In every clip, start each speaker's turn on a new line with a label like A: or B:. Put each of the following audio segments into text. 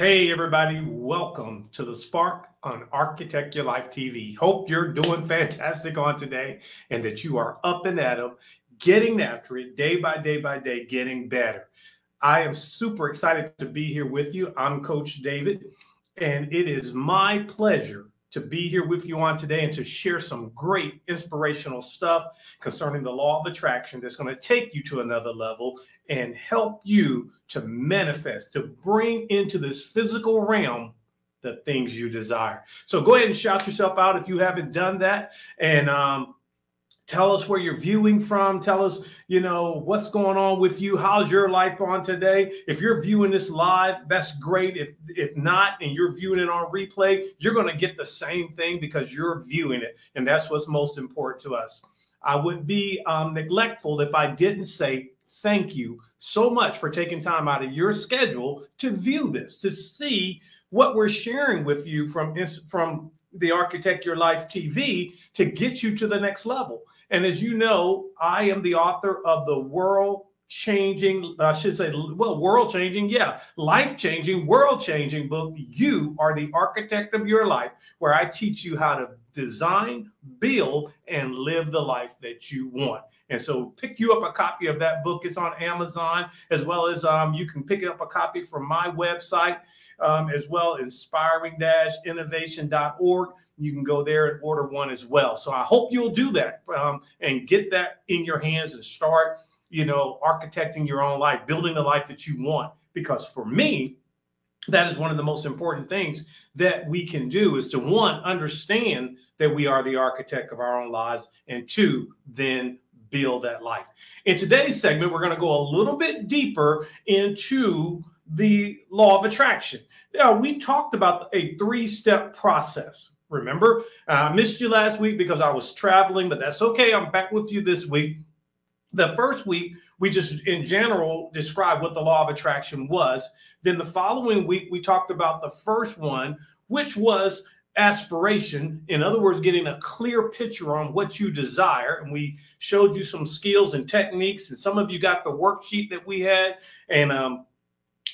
A: Hey, everybody, welcome to the Spark on Architect Your Life TV. Hope you're doing fantastic on today and that you are up and at at 'em, getting after it day by day by day, getting better. I am super excited to be here with you. I'm Coach David, and it is my pleasure to be here with you on today and to share some great inspirational stuff concerning the law of attraction that's going to take you to another level and help you to manifest, to bring into this physical realm the things you desire. So go ahead and shout yourself out if you haven't done that. And um, Tell us where you're viewing from. Tell us, you know, what's going on with you. How's your life on today? If you're viewing this live, that's great. If if not, and you're viewing it on replay, you're going to get the same thing because you're viewing it, and that's what's most important to us. I would be um, neglectful if I didn't say thank you so much for taking time out of your schedule to view this, to see what we're sharing with you from from the Architect Your Life TV to get you to the next level. And as you know, I am the author of the world changing, I should say, well, world changing, yeah, life changing, world changing book. You are the architect of your life, where I teach you how to design, build, and live the life that you want. And so pick you up a copy of that book. It's on Amazon, as well as um, you can pick up a copy from my website, um, as well, inspiring-innovation.org you can go there and order one as well. So I hope you'll do that um, and get that in your hands and start, you know, architecting your own life, building the life that you want. Because for me, that is one of the most important things that we can do is to one, understand that we are the architect of our own lives, and two, then build that life. In today's segment, we're going to go a little bit deeper into the law of attraction. Now, we talked about a three step process. Remember, uh, I missed you last week because I was traveling, but that's okay. I'm back with you this week. The first week, we just in general described what the law of attraction was. Then the following week, we talked about the first one, which was aspiration. In other words, getting a clear picture on what you desire. And we showed you some skills and techniques. And some of you got the worksheet that we had. And um,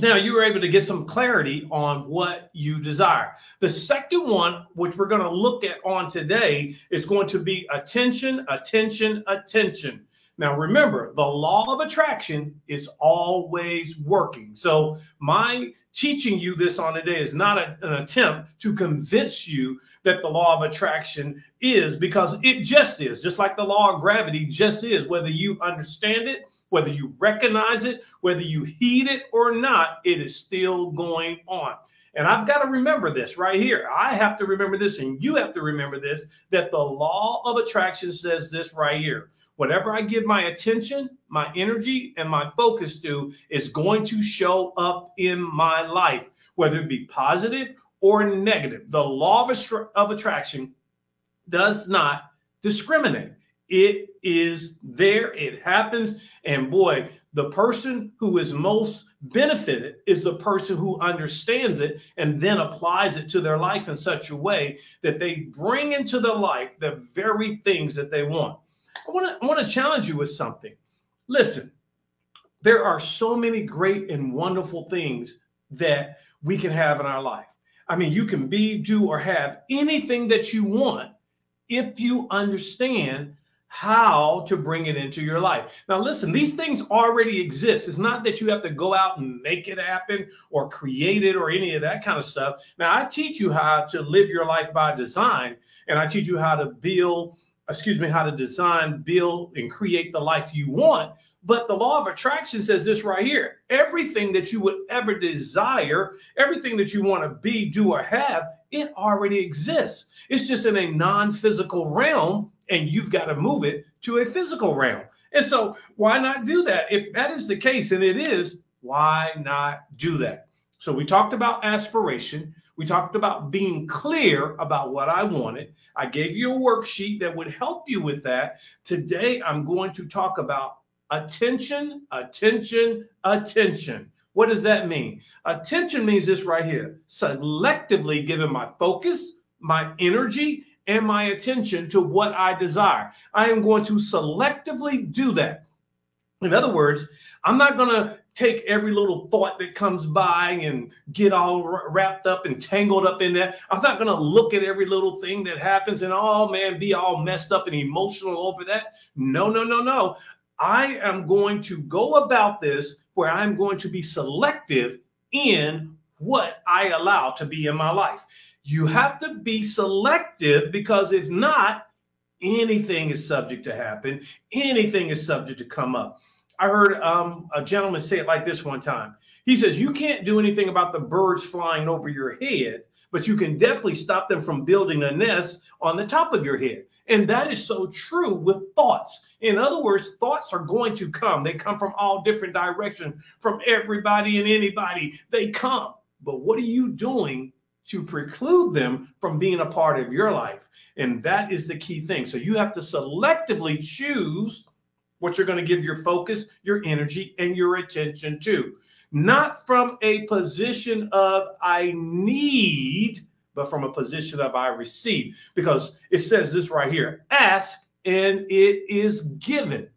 A: now you were able to get some clarity on what you desire. The second one, which we're going to look at on today, is going to be attention, attention, attention. Now remember, the law of attraction is always working. So my teaching you this on today is not a, an attempt to convince you that the law of attraction is because it just is, just like the law of gravity just is, whether you understand it whether you recognize it, whether you heed it or not, it is still going on. And I've got to remember this right here. I have to remember this, and you have to remember this that the law of attraction says this right here. Whatever I give my attention, my energy, and my focus to is going to show up in my life, whether it be positive or negative. The law of, attraction does not discriminate. It is there, it happens. And boy, the person who is most benefited is the person who understands it and then applies it to their life in such a way that they bring into their life the very things that they want. I want to I want to challenge you with something. Listen, there are so many great and wonderful things that we can have in our life. I mean, you can be, do, or have anything that you want if you understand how to bring it into your life. Now, listen, these things already exist. It's not that you have to go out and make it happen or create it or any of that kind of stuff. Now, I teach you how to live your life by design, and I teach you how to build, excuse me, how to design, build, and create the life you want. But the law of attraction says this right here everything that you would ever desire, everything that you want to be, do, or have, it already exists. It's just in a non physical realm and you've got to move it to a physical realm. And so, why not do that? If that is the case, and it is, why not do that? So, we talked about aspiration. We talked about being clear about what I wanted. I gave you a worksheet that would help you with that. Today, I'm going to talk about attention, attention, attention. What does that mean? Attention means this right here selectively giving my focus, my energy, and my attention to what I desire. I am going to selectively do that. In other words, I'm not going to take every little thought that comes by and get all wrapped up and tangled up in that. I'm not going to look at every little thing that happens and, oh man, be all messed up and emotional over that. No, no, no, no. I am going to go about this where I'm going to be selective in what I allow to be in my life. You have to be selective because if not, anything is subject to happen, anything is subject to come up. I heard um, a gentleman say it like this one time. He says, You can't do anything about the birds flying over your head, but you can definitely stop them from building a nest on the top of your head. And that is so true with thoughts. In other words, thoughts are going to come. They come from all different directions, from everybody and anybody. They come. But what are you doing to preclude them from being a part of your life? And that is the key thing. So you have to selectively choose what you're going to give your focus, your energy, and your attention to. Not from a position of I need, but from a position of I receive. Because it says this right here ask and it is given.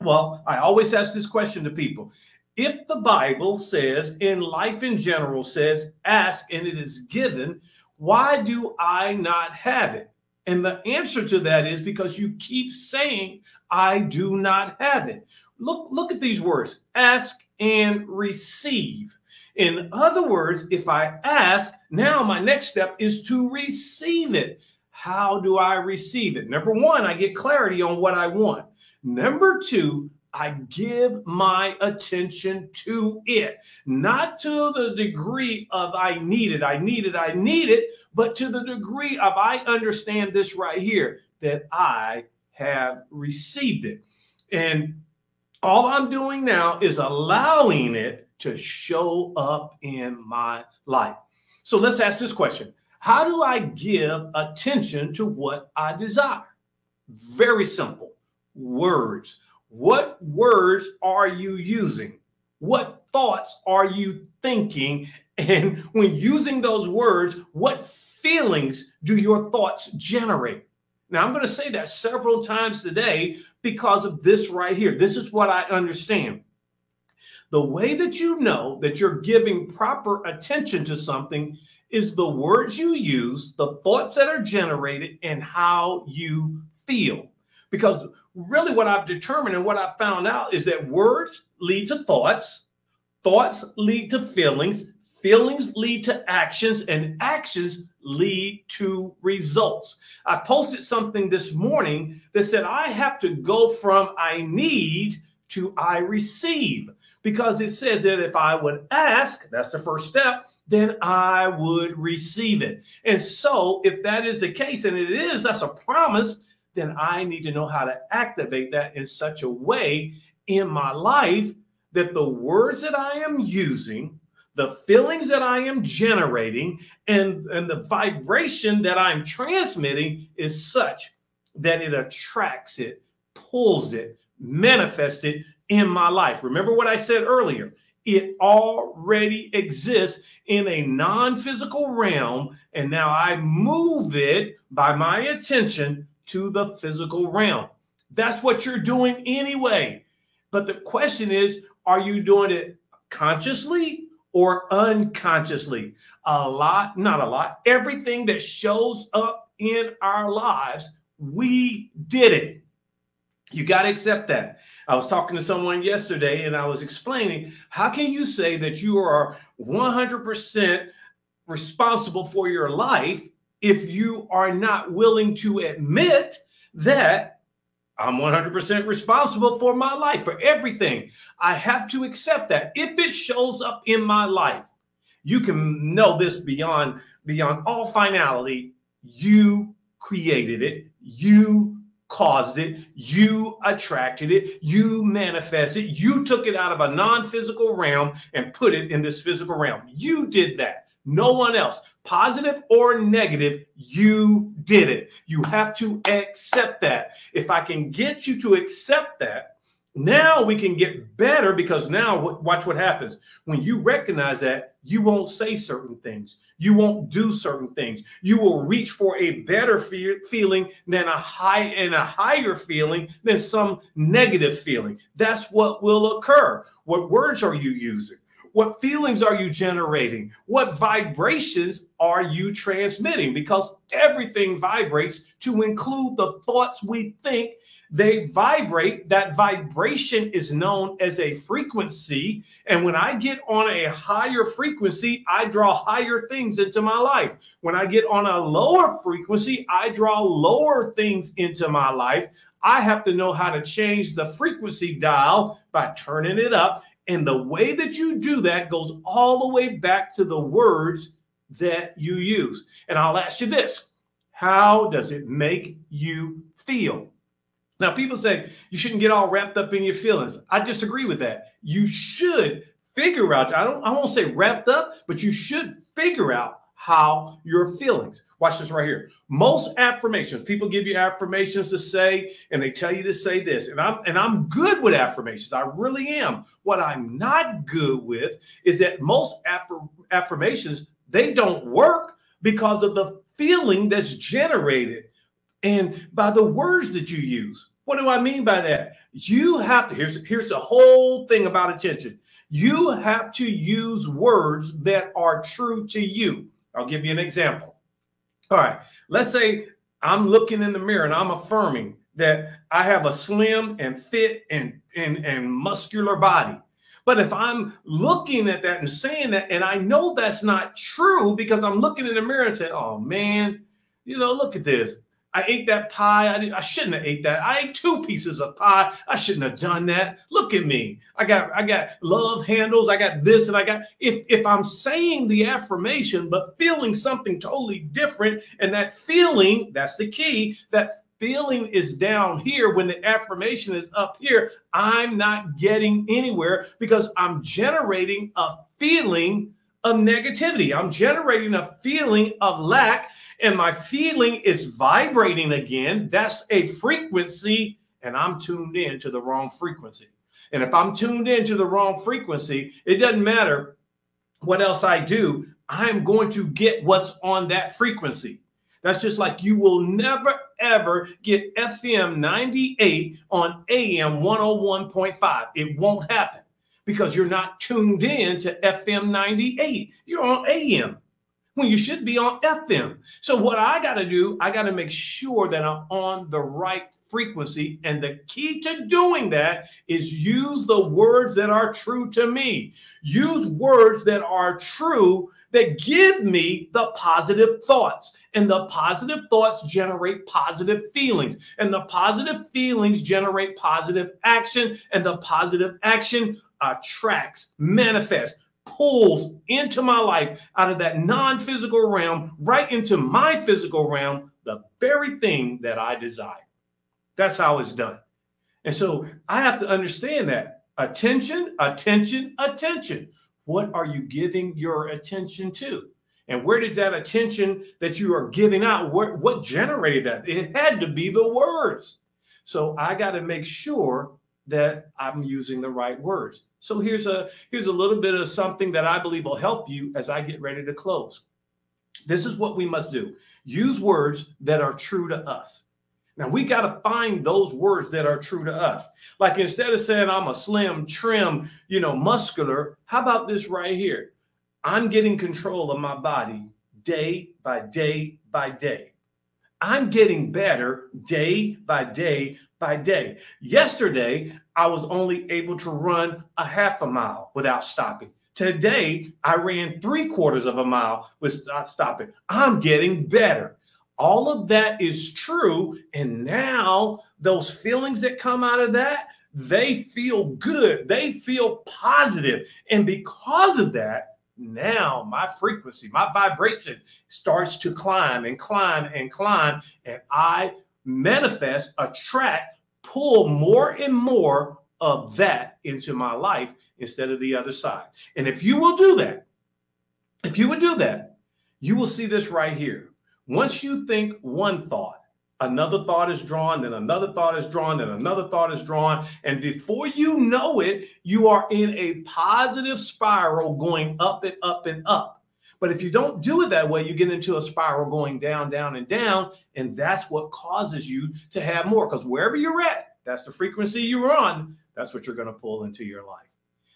A: Well, I always ask this question to people. If the Bible says, in life in general, says, ask and it is given, why do I not have it? And the answer to that is because you keep saying, I do not have it. Look, look at these words ask and receive. In other words, if I ask, now my next step is to receive it. How do I receive it? Number one, I get clarity on what I want. Number two, I give my attention to it, not to the degree of I need it, I need it, I need it, but to the degree of I understand this right here that I have received it. And all I'm doing now is allowing it to show up in my life. So let's ask this question How do I give attention to what I desire? Very simple words. What words are you using? What thoughts are you thinking? And when using those words, what feelings do your thoughts generate? Now, I'm going to say that several times today because of this right here. This is what I understand. The way that you know that you're giving proper attention to something is the words you use, the thoughts that are generated, and how you feel. Because really, what I've determined and what I found out is that words lead to thoughts, thoughts lead to feelings, feelings lead to actions, and actions lead to results. I posted something this morning that said I have to go from I need to I receive because it says that if I would ask, that's the first step, then I would receive it. And so, if that is the case, and it is, that's a promise, then I need to know how to activate that in such a way in my life that the words that I am using, the feelings that I am generating, and, and the vibration that I'm transmitting is such that it attracts it, pulls it, manifests it in my life. Remember what I said earlier. It already exists in a non physical realm, and now I move it by my attention to the physical realm. That's what you're doing anyway. But the question is are you doing it consciously or unconsciously? A lot, not a lot, everything that shows up in our lives, we did it. You got to accept that. I was talking to someone yesterday and I was explaining how can you say that you are 100% responsible for your life if you are not willing to admit that I'm 100% responsible for my life, for everything. I have to accept that. If it shows up in my life, you can know this beyond beyond all finality. You created it. You caused it. You attracted it. You manifested. You took it out of a non-physical realm and put it in this physical realm. You did that. No one else positive or negative, you did it. You have to accept that. If I can get you to accept that, now we can get better because now watch what happens. When you recognize that, you won't say certain things. You won't do certain things. You will reach for a better fe feeling than a high and a higher feeling than some negative feeling. That's what will occur. What words are you using? What feelings are you generating? What vibrations are you transmitting? Because everything vibrates to include the thoughts we think they vibrate. That vibration is known as a frequency. And when I get on a higher frequency, I draw higher things into my life. When I get on a lower frequency, I draw lower things into my life. I have to know how to change the frequency dial by turning it up. And the way that you do that goes all the way back to the words that you use. And I'll ask you this How does it make you feel? Now, people say you shouldn't get all wrapped up in your feelings. I disagree with that. You should figure out, I don't I won't say wrapped up, but you should figure out how your feelings. Watch this right here. Most affirmations, people give you affirmations to say, and they tell you to say this. And I'm and I'm good with affirmations. I really am. What I'm not good with is that most affirmations they don't work because of the feeling that's generated and by the words that you use. What do I mean by that? You have to, here's, here's the whole thing about attention. You have to use words that are true to you. I'll give you an example. All right, let's say I'm looking in the mirror and I'm affirming that I have a slim and fit and, and, and muscular body. But if I'm looking at that and saying that, and I know that's not true because I'm looking in the mirror and saying, oh man, you know, look at this. I ate that pie. I, I, shouldn't have ate that. I ate two pieces of pie. I shouldn't have done that. Look at me. I got I got love handles. I got this and I got if if I'm saying the affirmation but feeling something totally different and that feeling, that's the key, that feeling is down here when the affirmation is up here, I'm not getting anywhere because I'm generating a feeling of negativity. I'm generating a feeling of lack, and my feeling is vibrating again. That's a frequency, and I'm tuned in to the wrong frequency. And if I'm tuned into the wrong frequency, it doesn't matter what else I do, I'm going to get what's on that frequency. That's just like you will never ever get FM 98 on AM 101.5. It won't happen because you're not tuned in to FM 98. You're on AM when you should be on FM. So, what I got to do, I got to make sure that I'm on the right frequency. And the key to doing that is use the words that are true to me. Use words that are true that give me the positive thoughts. And the positive thoughts generate positive feelings. And the positive feelings generate positive action. And the positive action attracts, manifests, pulls into my life out of that non physical realm right into my physical realm the very thing that I desire. That's how it's done. And so I have to understand that attention, attention, attention. What are you giving your attention to? And where did that attention that you are giving out, what, what generated that? It had to be the words. So I got to make sure that I'm using the right words. So here's a here's a little bit of something that I believe will help you as I get ready to close. This is what we must do. Use words that are true to us. Now we got to find those words that are true to us. Like instead of saying I'm a slim, trim, you know, muscular, how about this right here? I'm getting control of my body day by day by day. I'm getting better day by day by day. Yesterday, I was only able to run a half a mile without stopping. Today, I ran three quarters of a mile without uh, stopping. I'm getting better. All of that is true. And now, those feelings that come out of that, they feel good. They feel positive. And because of that, now my frequency, my vibration starts to climb and climb and climb. And I manifest, attract, pull more and more of that into my life instead of the other side. And if you will do that, if you would do that, you will see this right here. Once you think one thought, another thought is drawn, then another thought is drawn, then another thought is drawn. And before you know it, you are in a positive spiral going up and up and up. But if you don't do it that way, you get into a spiral going down, down, and down. And that's what causes you to have more. Because wherever you're at, that's the frequency you're on. That's what you're going to pull into your life.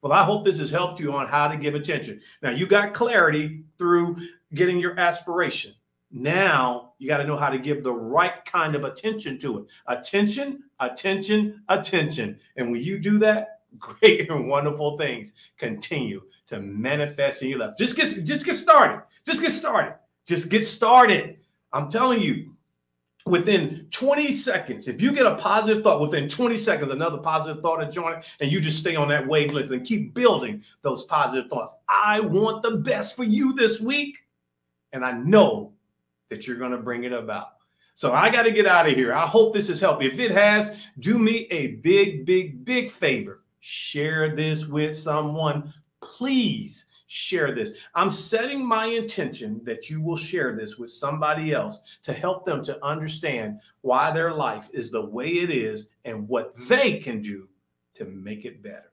A: Well, I hope this has helped you on how to give attention. Now, you got clarity through getting your aspiration. Now, you got to know how to give the right kind of attention to it. Attention, attention, attention. And when you do that, great and wonderful things continue to manifest in your life. Just get just get started. Just get started. Just get started. I'm telling you, within 20 seconds, if you get a positive thought within 20 seconds, another positive thought to join, it, and you just stay on that wavelength and keep building those positive thoughts. I want the best for you this week, and I know that you're going to bring it about. So I got to get out of here. I hope this has helped. If it has, do me a big, big, big favor. Share this with someone. Please share this. I'm setting my intention that you will share this with somebody else to help them to understand why their life is the way it is and what they can do to make it better.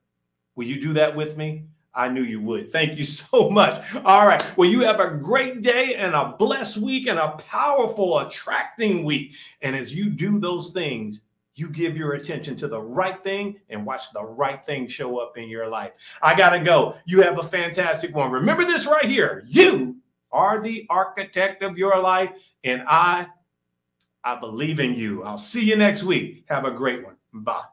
A: Will you do that with me? I knew you would. Thank you so much. All right. Well, you have a great day and a blessed week and a powerful, attracting week. And as you do those things, you give your attention to the right thing and watch the right thing show up in your life. I got to go. You have a fantastic one. Remember this right here. You are the architect of your life, and I, I believe in you. I'll see you next week. Have a great one. Bye.